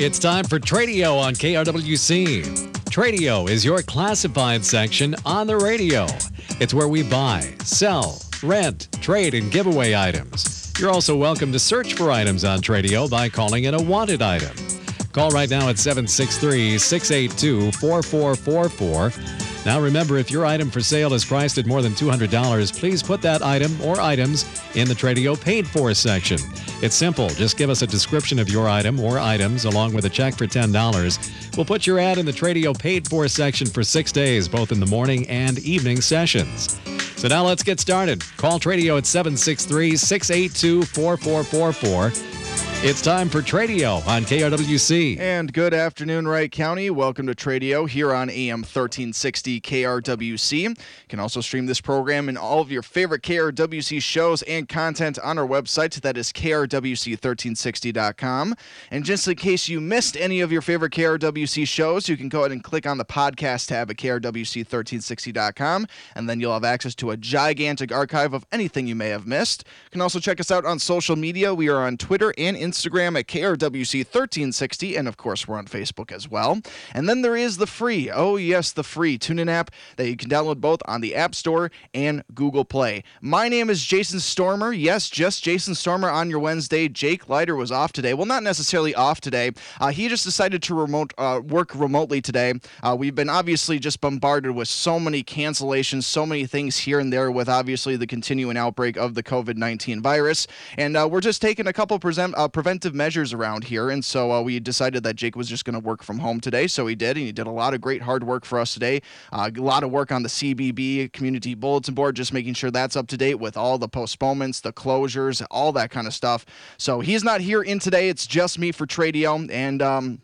It's time for Tradio on KRWC. Tradio is your classified section on the radio. It's where we buy, sell, rent, trade, and giveaway items. You're also welcome to search for items on Tradio by calling in a wanted item. Call right now at 763 682 4444. Now remember, if your item for sale is priced at more than $200, please put that item or items in the Tradio paid for section. It's simple. Just give us a description of your item or items along with a check for $10. We'll put your ad in the Tradio paid for section for six days, both in the morning and evening sessions. So now let's get started. Call Tradio at 763 682 4444. It's time for Tradio on KRWC. And good afternoon, Wright County. Welcome to Tradio here on AM 1360 KRWC. You can also stream this program and all of your favorite KRWC shows and content on our website. That is KRWC1360.com. And just in case you missed any of your favorite KRWC shows, you can go ahead and click on the podcast tab at KRWC1360.com, and then you'll have access to a gigantic archive of anything you may have missed. You can also check us out on social media. We are on Twitter and Instagram Instagram at KRWC1360, and of course, we're on Facebook as well. And then there is the free, oh yes, the free TuneIn app that you can download both on the App Store and Google Play. My name is Jason Stormer. Yes, just Jason Stormer on your Wednesday. Jake Leiter was off today. Well, not necessarily off today. Uh, he just decided to remote uh, work remotely today. Uh, we've been obviously just bombarded with so many cancellations, so many things here and there with obviously the continuing outbreak of the COVID 19 virus. And uh, we're just taking a couple present, uh, preventive measures around here, and so uh, we decided that Jake was just going to work from home today. So he did, and he did a lot of great hard work for us today. Uh, a lot of work on the CBB community bulletin board, just making sure that's up to date with all the postponements, the closures, all that kind of stuff. So he's not here in today. It's just me for Tradio, and um,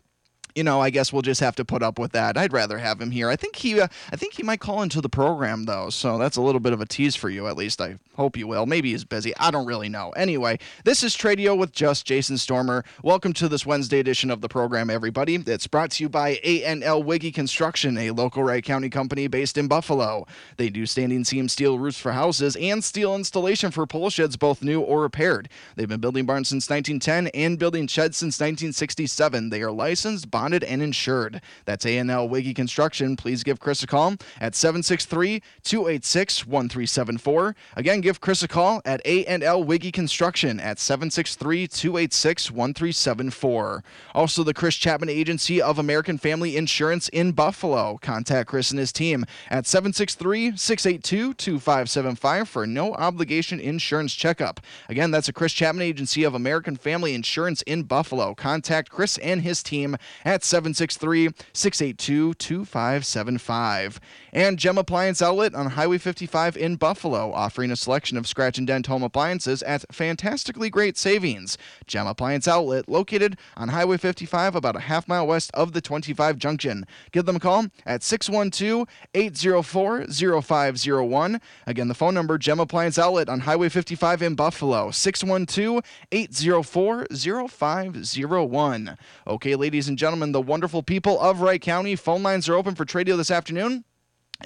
you know, I guess we'll just have to put up with that. I'd rather have him here. I think he, uh, I think he might call into the program though, so that's a little bit of a tease for you. At least I hope you will. Maybe he's busy. I don't really know. Anyway, this is Tradio with just Jason Stormer. Welcome to this Wednesday edition of the program, everybody. It's brought to you by A&L Wiggy Construction, a local Wright County company based in Buffalo. They do standing seam steel roofs for houses and steel installation for pole sheds, both new or repaired. They've been building barns since 1910 and building sheds since 1967. They are licensed bonded and insured. That's A&L Wiggy Construction. Please give Chris a call at 763-286-1374. Again, give Chris a call at A&L Wiggy Construction at 763-286-1374. Also, the Chris Chapman Agency of American Family Insurance in Buffalo. Contact Chris and his team at 763-682-2575 for no obligation insurance checkup. Again, that's a Chris Chapman Agency of American Family Insurance in Buffalo. Contact Chris and his team at at 763 682 2575. And Gem Appliance Outlet on Highway 55 in Buffalo, offering a selection of scratch and dent home appliances at fantastically great savings. Gem Appliance Outlet, located on Highway 55, about a half mile west of the 25 junction. Give them a call at 612 804 0501. Again, the phone number Gem Appliance Outlet on Highway 55 in Buffalo, 612 804 0501. Okay, ladies and gentlemen, the wonderful people of Wright County. Phone lines are open for Tradio this afternoon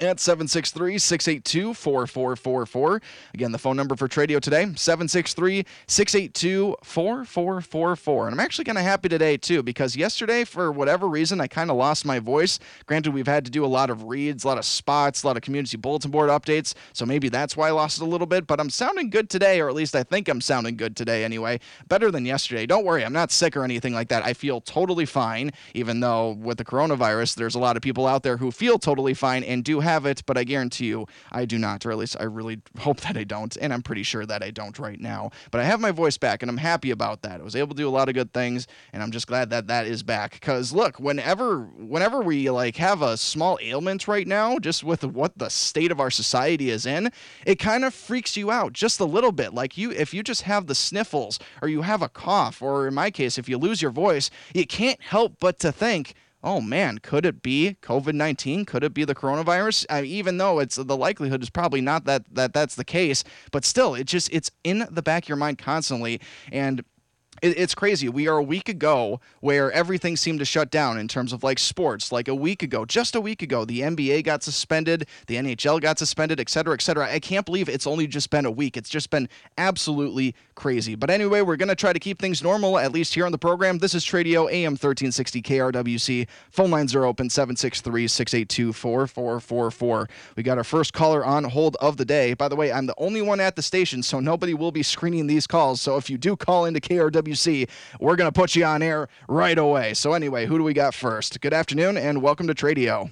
at 763-682-4444. Again, the phone number for Tradio today, 763-682-4444. And I'm actually kind of happy today too because yesterday for whatever reason I kind of lost my voice. Granted, we've had to do a lot of reads, a lot of spots, a lot of community bulletin board updates, so maybe that's why I lost it a little bit, but I'm sounding good today or at least I think I'm sounding good today anyway. Better than yesterday. Don't worry, I'm not sick or anything like that. I feel totally fine even though with the coronavirus there's a lot of people out there who feel totally fine and do have it, but I guarantee you I do not, or at least I really hope that I don't, and I'm pretty sure that I don't right now. But I have my voice back, and I'm happy about that. I was able to do a lot of good things, and I'm just glad that that is back. Because look, whenever whenever we like have a small ailment right now, just with what the state of our society is in, it kind of freaks you out just a little bit. Like you, if you just have the sniffles, or you have a cough, or in my case, if you lose your voice, you can't help but to think oh man, could it be COVID 19? Could it be the coronavirus? I even though it's the likelihood is probably not that, that that's the case, but still, it just, it's in the back of your mind constantly. And it's crazy. We are a week ago where everything seemed to shut down in terms of like sports. Like a week ago, just a week ago, the NBA got suspended, the NHL got suspended, et cetera, et cetera. I can't believe it's only just been a week. It's just been absolutely crazy. But anyway, we're going to try to keep things normal, at least here on the program. This is Tradio AM 1360 KRWC. Phone lines are open 763 682 4444. We got our first caller on hold of the day. By the way, I'm the only one at the station, so nobody will be screening these calls. So if you do call into KRWC, we're going to put you on air right away. So anyway, who do we got first? Good afternoon and welcome to Tradio.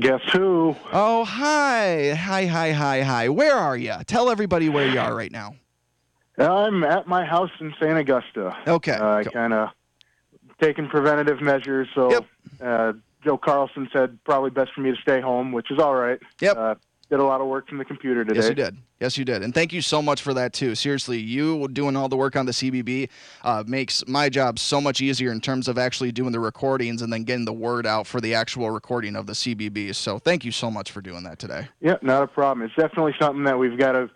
Guess who? Oh, hi. Hi, hi, hi, hi. Where are you? Tell everybody where you are right now. I'm at my house in St. Augusta. Okay. Uh, I kind of taking preventative measures. So Yep. uh, Joe Carlson said probably best for me to stay home, which is all right. Yep. Uh, did a lot of work from the computer today. Yes, you did. Yes, you did. And thank you so much for that, too. Seriously, you doing all the work on the CBB uh, makes my job so much easier in terms of actually doing the recordings and then getting the word out for the actual recording of the CBB. So thank you so much for doing that today. Yeah, not a problem. It's definitely something that we've got to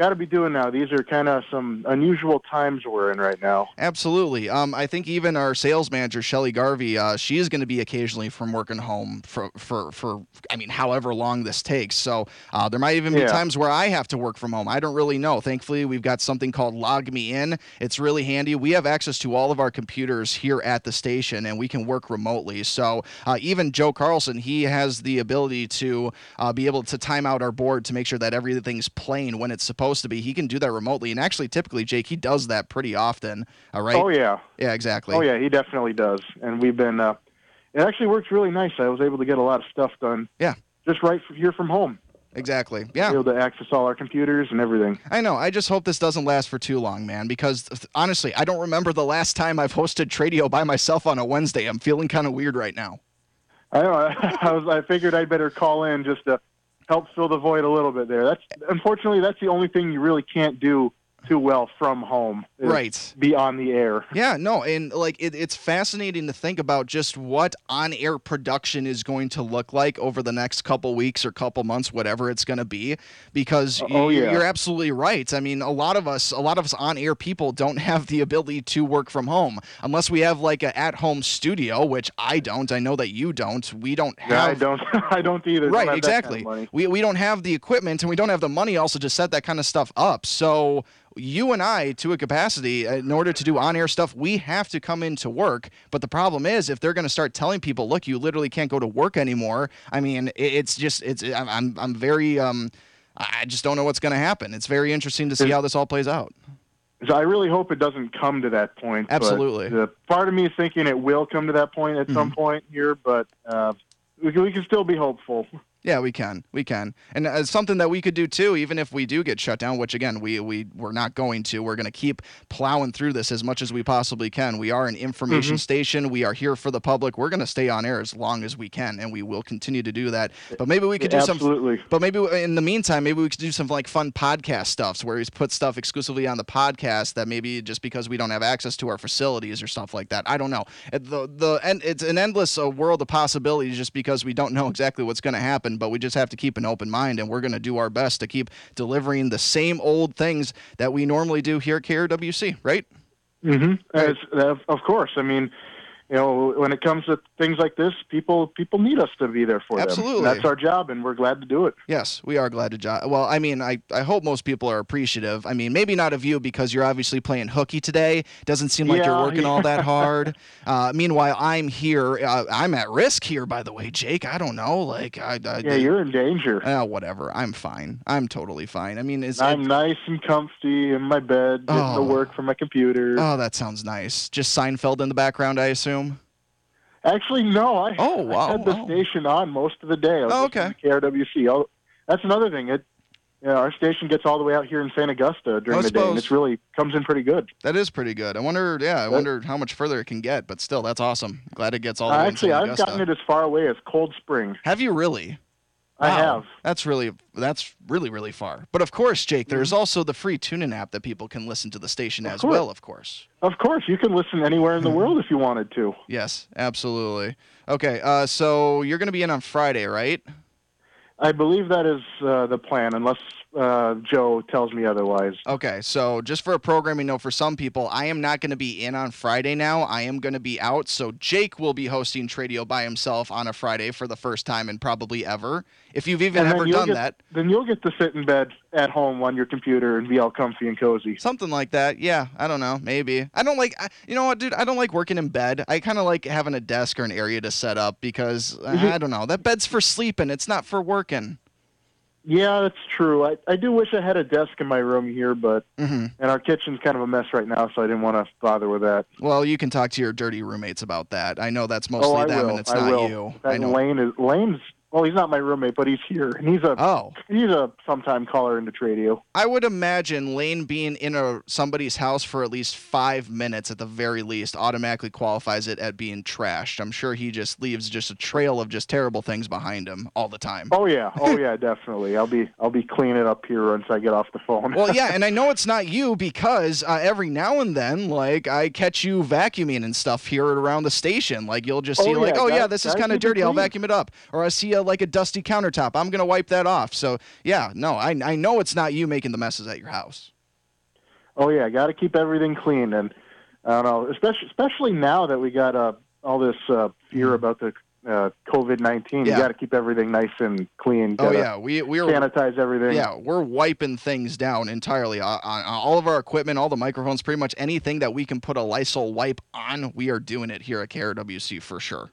got to be doing now. These are kind of some unusual times we're in right now. Absolutely. Um, I think even our sales manager Shelly Garvey, uh, she is going to be occasionally from working home for, for for I mean, however long this takes. So uh, there might even be Yeah. times where I have to work from home. I don't really know. Thankfully, we've got something called LogMeIn. It's really handy. We have access to all of our computers here at the station, and we can work remotely. So uh, even Joe Carlson, he has the ability to uh, be able to time out our board to make sure that everything's playing when it's supposed to be. He can do that remotely, and actually, typically, Jake, he does that pretty often. All right. Oh yeah. Yeah, exactly. Oh yeah, he definitely does. And we've been. Uh, it actually works really nice. I was able to get a lot of stuff done. Yeah. Just right from here from home. Exactly. Yeah. Able to access all our computers and everything. I know. I just hope this doesn't last for too long, man, because th- honestly, I don't remember the last time I've hosted Tradio by myself on a Wednesday. I'm feeling kind of weird right now. I know. I was. I figured I'd better call in just to help fill the void a little bit there. That's unfortunately that's the only thing you really can't do too well from home. Right. Be on the air. Yeah, no, and like it, it's fascinating to think about just what on-air production is going to look like over the next couple weeks or couple months, whatever it's going to be. Because uh, Oh, you- yeah. you're absolutely right. I mean, a lot of us, a lot of us on-air people, don't have the ability to work from home unless we have like a at-home studio, which I don't. I know that you don't. We don't have. Yeah, I don't. I don't either. Don't Right, kind of exactly. we we don't have the equipment and we don't have the money also to set that kind of stuff up. So you and I, to a capacity, uh, in order to do on-air stuff, we have to come into work. But the problem is, if they're going to start telling people, "Look, you literally can't go to work anymore," I mean, it's just it's I'm I'm, I'm very um. I just don't know what's going to happen. It's very interesting to see how this all plays out. So I really hope it doesn't come to that point. Absolutely. the part of me is thinking it will come to that point at Mm-hmm. some point here, but uh, we, can, we can still be hopeful. Yeah, we can. We can. And uh, something that we could do too, even if we do get shut down, which again, we, we, we're not going to. We're going to keep plowing through this as much as we possibly can. We are an information station. We are here for the public. We're going to stay on air as long as we can, and we will continue to do that. But maybe we could do some. Absolutely. But maybe in the meantime, maybe we could do some like fun podcast stuffs where we put stuff exclusively on the podcast that maybe just because we don't have access to our facilities or stuff like that. I don't know. The the and it's an endless uh, world of possibilities just because we don't know exactly what's going to happen. But we just have to keep an open mind, and we're going to do our best to keep delivering the same old things that we normally do here at KRWC. Right? Mm-hmm. As, of course. I mean, you know, when it comes to things like this, people people need us to be there for them. Absolutely. That's our job, and we're glad to do it. Yes, we are glad to jo- Well, I mean, I, I hope most people are appreciative. I mean, maybe not of you because you're obviously playing hooky today. Doesn't seem like you're Yeah, working all that hard. Uh, meanwhile, I'm here. Uh, I'm at risk here, by the way, Jake. I don't know. Like, I, I Yeah, you're in danger. uh, whatever. I'm fine. I'm totally fine. I mean, is I'm it, nice and comfy in my bed, getting Oh. to work from my computer. oh, that sounds nice. Just Seinfeld in the background, I assume. Actually, no. I, Oh, wow, I had the wow. station on most of the day. I was Oh, to KRWC. Oh, that's another thing. It, yeah, our station gets all the way out here in St. Augusta during the day, and it's really comes in pretty good. That is pretty good. I wonder. Yeah, I That- wonder how much further it can get. But still, that's awesome. Glad it gets all the Uh, way actually, I've gotten it as far away as Cold Spring. Have you really? I have. That's really that's really really far. But of course, Jake, Mm-hmm. there's also the free TuneIn app that people can listen to the station Of as course. well. Of course. Of course, you can listen anywhere in the world if you wanted to. Yes, absolutely. Okay, uh, so you're going to be in on Friday, right? I believe that is uh, the plan, unless uh, Joe tells me otherwise. Okay, so just for a programming note for some people, I am not going to be in on Friday now. I am going to be out. So Jake will be hosting Tradio by himself on a Friday for the first time and probably ever. If you've even And ever done get- that, Then you'll get to sit in bed at home on your computer and be all comfy and cozy. something like that. Yeah, I don't know. Maybe. I don't like, I, you know what, dude? I don't like working in bed. I kind of like having a desk or an area to set up because uh. I don't know. That bed's for sleeping, it's not for working. Yeah, that's true. I, I do wish I had a desk in my room here, but hmm and our kitchen's kind of a mess right now, so I didn't want to bother with that. Well, you can talk to your dirty roommates about that. I know that's mostly oh, them will. and it's I not will. you. That I know. Lane is Lane's. Well, he's not my roommate, but he's here, and he's a Oh. he's a sometime caller into Tradio. I would imagine Lane being in a somebody's house for at least five minutes at the very least automatically qualifies it at being trashed. I'm sure he just leaves just a trail of just terrible things behind him all the time. Oh yeah, oh yeah, definitely. I'll be I'll be cleaning up here once I get off the phone. Well, yeah, and I know it's not you because uh, every now and then, like, I catch you vacuuming and stuff here around the station. Like, you'll just Oh, see, like, yeah, oh, yeah, this is kind of dirty. I'll vacuum it up. Or I see, a, like, a dusty countertop. I'm going to wipe that off. So, yeah, no, I, I know it's not you making the messes at your house. Oh yeah, got to keep everything clean, and I don't know, especially especially now that we got uh, all this uh, fear about the uh, COVID nineteen. Mm-hmm. Yeah. You got to keep everything nice and clean. Oh, yeah, we, we're. sanitize everything. Yeah, we're wiping things down entirely. On, on all of our equipment, all the microphones, pretty much anything that we can put a Lysol wipe on, we are doing it here at KRWC for sure.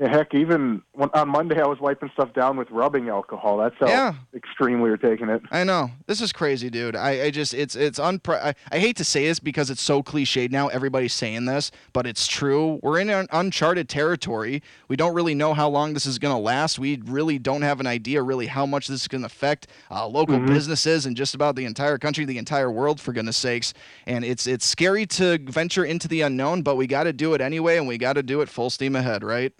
Yeah, heck, even when, on Monday I was wiping stuff down with rubbing alcohol. That's how Yeah. extreme we were taking it. I know this is crazy, dude. I, I just it's it's unpre- I, I hate to say this because it's so cliched now. Everybody's saying this, but it's true. We're in un- uncharted territory. We don't really know how long this is going to last. We really don't have an idea really how much this is going to affect uh, local businesses and just about the entire country, the entire world, for goodness sakes. And it's it's scary to venture into the unknown, but we got to do it anyway, and we got to do it full steam ahead, right?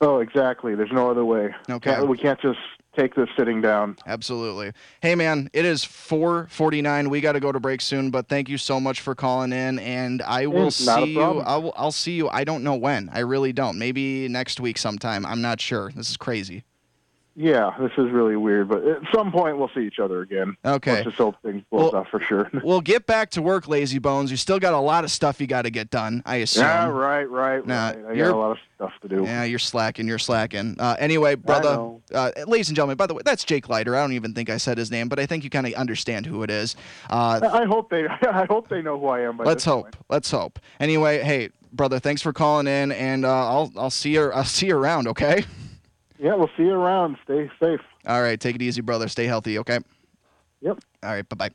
Oh, exactly. There's no other way. Okay. Can't- we can't just take this sitting down. Absolutely. Hey man, it is 4:49. We got to go to break soon, but thank you so much for calling in and I will It's see you. I will I'll see you. I don't know when. I really don't. Maybe next week sometime. I'm not sure. This is crazy. Yeah, this is really weird, but at some point we'll see each other again. Okay. Let's just hope things blows Well- off for sure. We'll get back to work, lazy bones. You still got a lot of stuff you got to get done, I assume. yeah, right, right, Nah, right. I got a lot of stuff to do. Yeah, you're slacking. You're slacking. Uh, anyway, brother, uh, ladies and gentlemen, by the way, that's Jake Leiter. I don't even think I said his name, but I think you kind of understand who it is. Uh, I I hope they I hope they know who I am. Let's hope. point. Let's hope. Anyway, hey, brother, thanks for calling in, and uh, I'll I'll see you I'll see you around. Okay. Yeah, we'll see you around. Stay safe. All right. Take it easy, brother. Stay healthy. Okay. Yep. All right. Bye bye.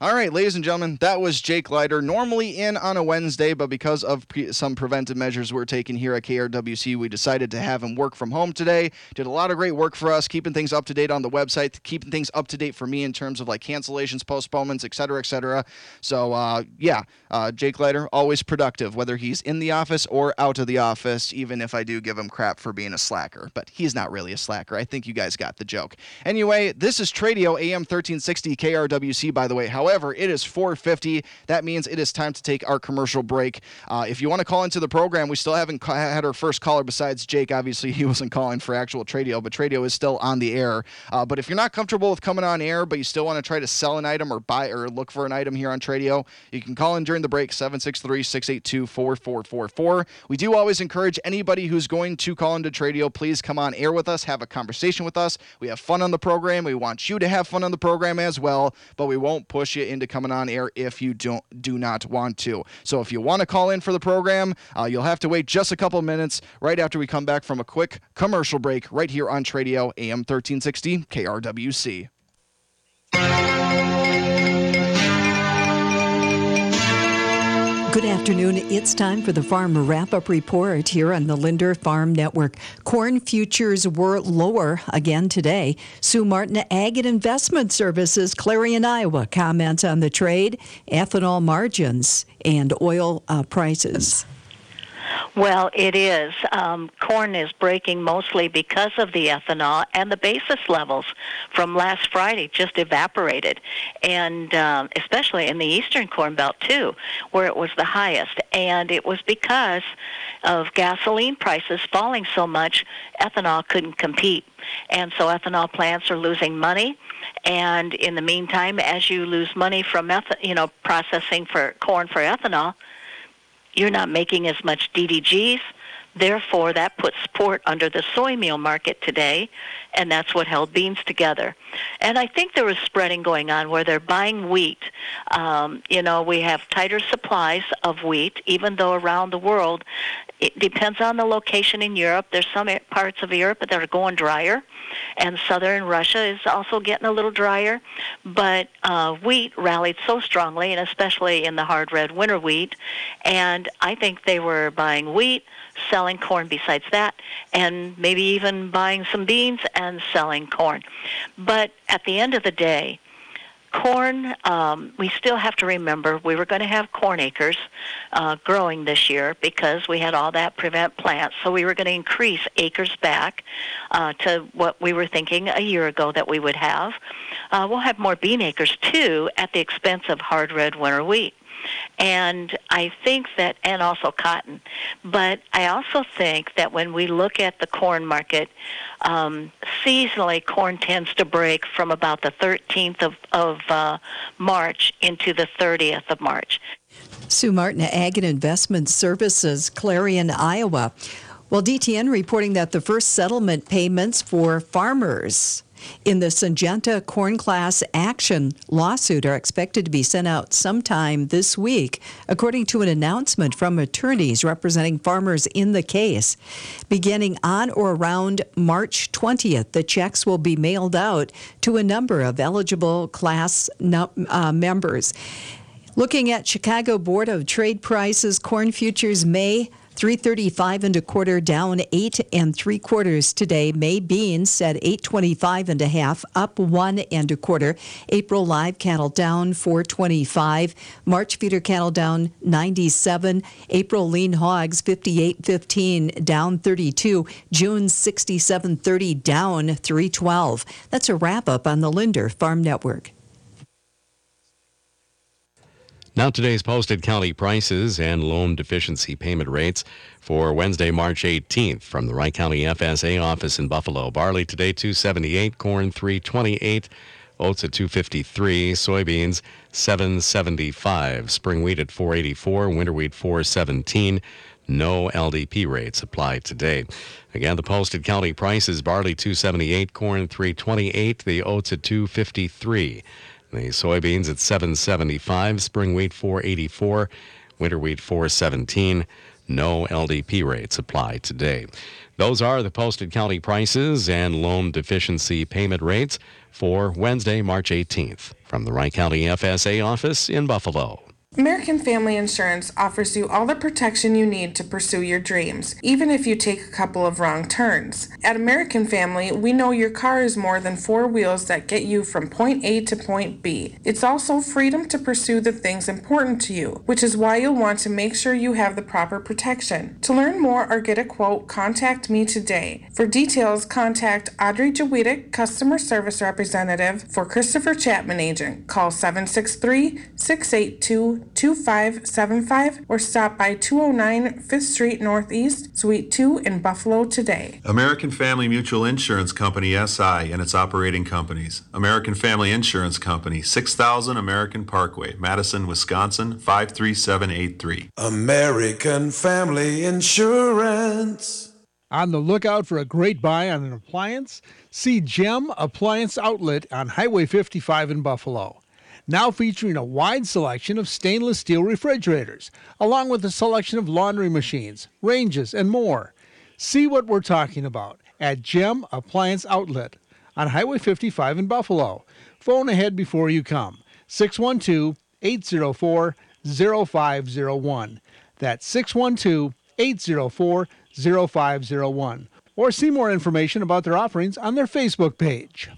All right, ladies and gentlemen, that was Jake Leiter. Normally in on a Wednesday, but because of pre- some preventive measures we're taking here at KRWC, we decided to have him work from home today. Did a lot of great work for us, keeping things up to date on the website, keeping things up to date for me in terms of like cancellations, postponements, et cetera, et cetera. So, uh, yeah, uh, Jake Leiter, always productive, whether he's in the office or out of the office, even if I do give him crap for being a slacker. But he's not really a slacker. I think you guys got the joke. Anyway, this is Tradio AM 1360 KRWC, by the way. However, it is 450. That means it is time to take our commercial break. Uh, if you want to call into the program, we still haven't ca- had our first caller besides Jake. Obviously, he wasn't calling for actual Tradio, but Tradio is still on the air. Uh, but if you're not comfortable with coming on air, but you still want to try to sell an item or buy or look for an item here on Tradio, you can call in during the break 763 682 4444. We do always encourage anybody who's going to call into Tradio, please come on air with us, have a conversation with us. We have fun on the program. We want you to have fun on the program as well, but we won't push you into coming on air if you don't do not want to. So if you want to call in for the program, uh, you'll have to wait just a couple minutes right after we come back from a quick commercial break right here on Tradio AM 1360 KRWC. Good afternoon. It's time for the Farm Wrap Up Report here on the Linder Farm Network. Corn futures were lower again today. Sue Martin, Ag and Investment Services, Clarion, Iowa, comments on the trade, ethanol margins, and oil uh, prices. Well, it is. Um, corn is breaking mostly because of the ethanol, and the basis levels from last Friday just evaporated, and um, especially in the eastern corn belt too, where it was the highest. And it was because of gasoline prices falling so much, ethanol couldn't compete, and so ethanol plants are losing money. And in the meantime, as you lose money from eth- you know processing for corn for ethanol, you're not making as much DDGs. Therefore, that puts support under the soy meal market today, and that's what held beans together. And I think there was spreading going on where they're buying wheat. Um, you know, we have tighter supplies of wheat, even though around the world, it depends on the location in Europe. There's some parts of Europe that are going drier, and southern Russia is also getting a little drier. But uh, wheat rallied so strongly, and especially in the hard red winter wheat. And I think they were buying wheat selling corn besides that, and maybe even buying some beans and selling corn. But at the end of the day, corn, um, we still have to remember we were going to have corn acres uh, growing this year because we had all that prevent plants. So we were going to increase acres back uh, to what we were thinking a year ago that we would have. Uh, we'll have more bean acres too at the expense of hard red winter wheat. And I think that, and also cotton. But I also think that when we look at the corn market, um, seasonally, corn tends to break from about the 13th of, of uh, March into the 30th of March. Sue Martin, Ag and Investment Services, Clarion, Iowa. Well, DTN reporting that the first settlement payments for farmers in the Syngenta corn class action lawsuit are expected to be sent out sometime this week, according to an announcement from attorneys representing farmers in the case. Beginning on or around March 20th, the checks will be mailed out to a number of eligible class uh, members. Looking at Chicago Board of Trade prices, corn futures May 335 and a quarter down eight and three quarters today. May beans said 825 and a half up one and a quarter. April live cattle down 425. March feeder cattle down 97. April lean hogs 58.15 down 32. June 67.30 down 312. That's a wrap up on the Linder Farm Network. Now, today's posted county prices and loan deficiency payment rates for Wednesday, March 18th from the Wright County FSA office in Buffalo. Barley today 278, corn 328, oats at 253, soybeans 775, spring wheat at 484, winter wheat 417. No LDP rates applied today. Again, the posted county prices barley 278, corn 328, the oats at 253. The soybeans at 775, spring wheat 484, winter wheat 417. No LDP rates apply today. Those are the posted county prices and loan deficiency payment rates for Wednesday, March 18th from the Wright County FSA office in Buffalo. American Family Insurance offers you all the protection you need to pursue your dreams, even if you take a couple of wrong turns. At American Family, we know your car is more than four wheels that get you from point A to point B. It's also freedom to pursue the things important to you, which is why you'll want to make sure you have the proper protection. To learn more or get a quote, contact me today. For details, contact Audrey Jawitek, Customer Service Representative for Christopher Chapman Agent. Call 763 682 2575 or stop by 209 5th Street Northeast, Suite 2 in Buffalo today. American Family Mutual Insurance Company SI and its operating companies. American Family Insurance Company, 6000 American Parkway, Madison, Wisconsin 53783. American Family Insurance. On the lookout for a great buy on an appliance? See Gem Appliance Outlet on Highway 55 in Buffalo now featuring a wide selection of stainless steel refrigerators, along with a selection of laundry machines, ranges, and more. See what we're talking about at Gem Appliance Outlet on Highway 55 in Buffalo. Phone ahead before you come 612 804 0501. That's 612 804 0501. Or see more information about their offerings on their Facebook page.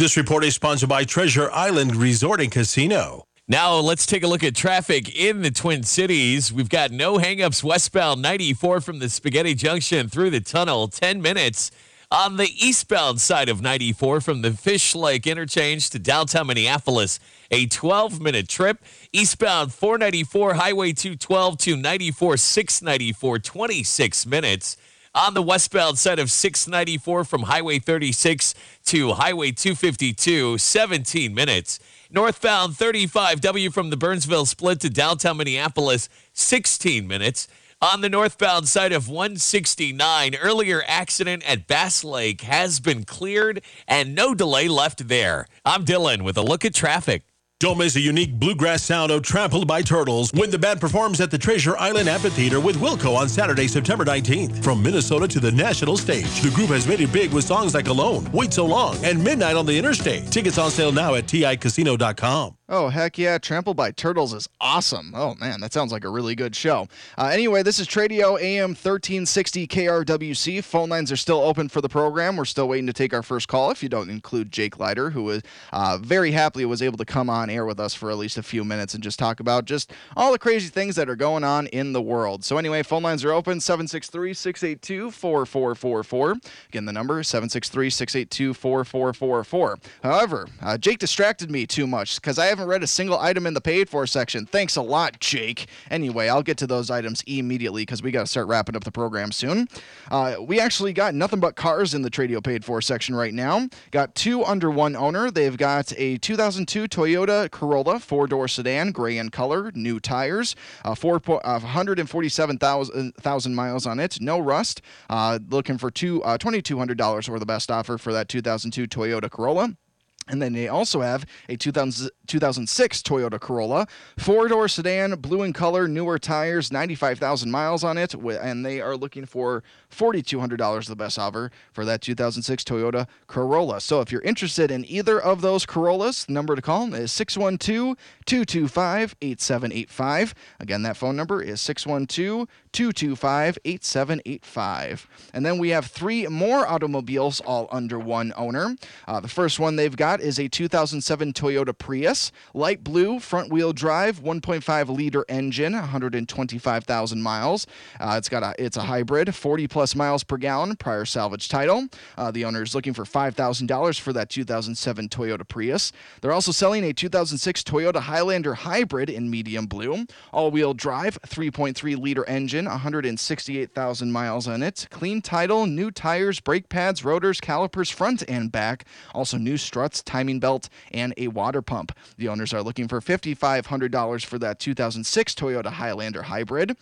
This report is sponsored by Treasure Island Resort and Casino. Now let's take a look at traffic in the Twin Cities. We've got no hangups westbound 94 from the Spaghetti Junction through the tunnel, 10 minutes. On the eastbound side of 94 from the Fish Lake interchange to downtown Minneapolis, a 12 minute trip. Eastbound 494 Highway 212 to 94 694, 26 minutes. On the westbound side of 694 from Highway 36 to Highway 252, 17 minutes. Northbound 35W from the Burnsville split to downtown Minneapolis, 16 minutes. On the northbound side of 169, earlier accident at Bass Lake has been cleared and no delay left there. I'm Dylan with a look at traffic. Don't miss a unique bluegrass sound of Trampled by Turtles when the band performs at the Treasure Island Amphitheater with Wilco on Saturday, September 19th. From Minnesota to the national stage, the group has made it big with songs like Alone, Wait So Long, and Midnight on the Interstate. Tickets on sale now at TICasino.com. Oh, heck yeah. Trampled by Turtles is awesome. Oh, man, that sounds like a really good show. Uh, anyway, this is Tradio AM 1360 KRWC. Phone lines are still open for the program. We're still waiting to take our first call if you don't include Jake Leiter, who was uh, very happily was able to come on air with us for at least a few minutes and just talk about just all the crazy things that are going on in the world. So, anyway, phone lines are open 763 682 4444. Again, the number 763 682 4444. However, uh, Jake distracted me too much because I haven't read a single item in the paid for section. Thanks a lot, Jake. Anyway, I'll get to those items immediately because we got to start wrapping up the program soon. Uh, we actually got nothing but cars in the Tradio paid for section right now. Got two under one owner. They've got a 2002 Toyota Corolla four door sedan, gray in color, new tires, uh, four po- uh, 147,000 miles on it, no rust. Uh, looking for two uh, $2,200 or the best offer for that 2002 Toyota Corolla. And then they also have a 2000, 2006 Toyota Corolla, four door sedan, blue in color, newer tires, 95,000 miles on it, and they are looking for $4,200 the best offer for that 2006 Toyota Corolla. So if you're interested in either of those Corollas, the number to call is 612 225 8785. Again, that phone number is 612 225 8785. And then we have three more automobiles, all under one owner. Uh, the first one they've got is a 2007 Toyota Prius, light blue, front wheel drive, 1.5 liter engine, 125,000 miles. Uh, it's got a it's a hybrid, 40 plus miles per gallon, prior salvage title. Uh, the owner is looking for $5,000 for that 2007 Toyota Prius. They're also selling a 2006 Toyota Highlander hybrid in medium blue, all wheel drive, 3.3 liter engine, 168,000 miles on it, clean title, new tires, brake pads, rotors, calipers, front and back, also new struts, timing belt, and a water pump. The owners are looking for $5,500 for that 2006 Toyota Highlander hybrid.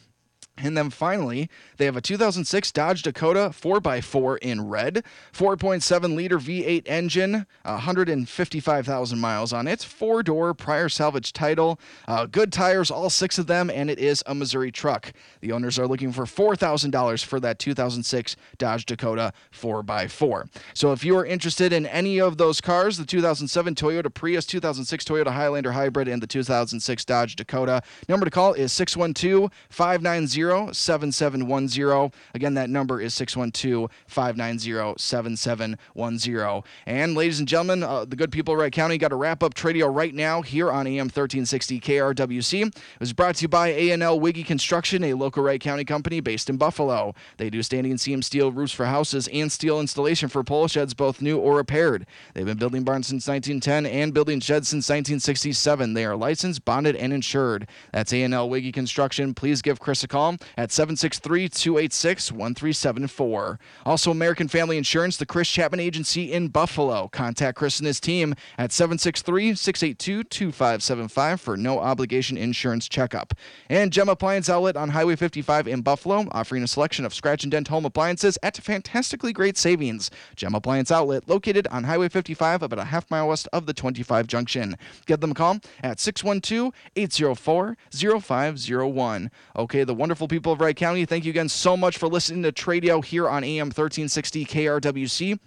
And then finally, they have a 2006 Dodge Dakota 4x4 in red, 4.7 liter V8 engine, 155,000 miles on it, four door prior salvage title, uh, good tires, all six of them, and it is a Missouri truck. The owners are looking for $4,000 for that 2006 Dodge Dakota 4x4. So if you are interested in any of those cars, the 2007 Toyota Prius, 2006 Toyota Highlander Hybrid, and the 2006 Dodge Dakota, number to call is 612 590 7710. Again, that number is 612 590 7710. And ladies and gentlemen, uh, the good people of Wright County got to wrap up Tradio right now here on AM 1360 KRWC. It was brought to you by A&L Wiggy Construction, a local Wright County company based in Buffalo. They do standing seam steel roofs for houses and steel installation for pole sheds, both new or repaired. They've been building barns since 1910 and building sheds since 1967. They are licensed, bonded, and insured. That's A&L Wiggy Construction. Please give Chris a call at 763 286 1374. Also, American Family Insurance, the Chris Chapman Agency in Buffalo. Contact Chris and his team at 763 682 2575 for no obligation insurance checkup. And Gem Appliance Outlet on Highway 55 in Buffalo, offering a selection of scratch and dent home appliances at fantastically great savings. Gem Appliance Outlet, located on Highway 55, about a half mile west of the 25 junction. Give them a call at 612 804 0501. Okay, the wonderful people of Wright County, thank you again so much for listening to Tradio here on AM 1360 KRWC.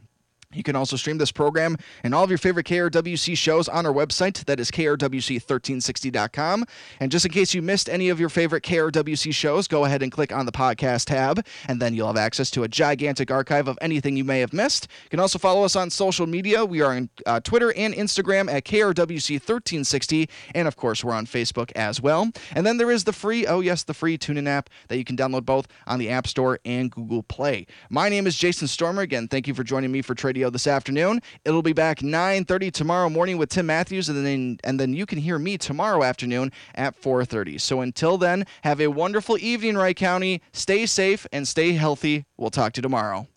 You can also stream this program and all of your favorite KRWC shows on our website. That is KRWC1360.com. And just in case you missed any of your favorite KRWC shows, go ahead and click on the podcast tab, and then you'll have access to a gigantic archive of anything you may have missed. You can also follow us on social media. We are on uh, Twitter and Instagram at KRWC1360. And of course, we're on Facebook as well. And then there is the free, oh yes, the free TuneIn app that you can download both on the App Store and Google Play. My name is Jason Stormer. Again, thank you for joining me for Tradio this afternoon. It'll be back 9:30 tomorrow morning with Tim Matthews, and then and then you can hear me tomorrow afternoon at 4:30. So until then, have a wonderful evening, Wright County. Stay safe and stay healthy. We'll talk to you tomorrow.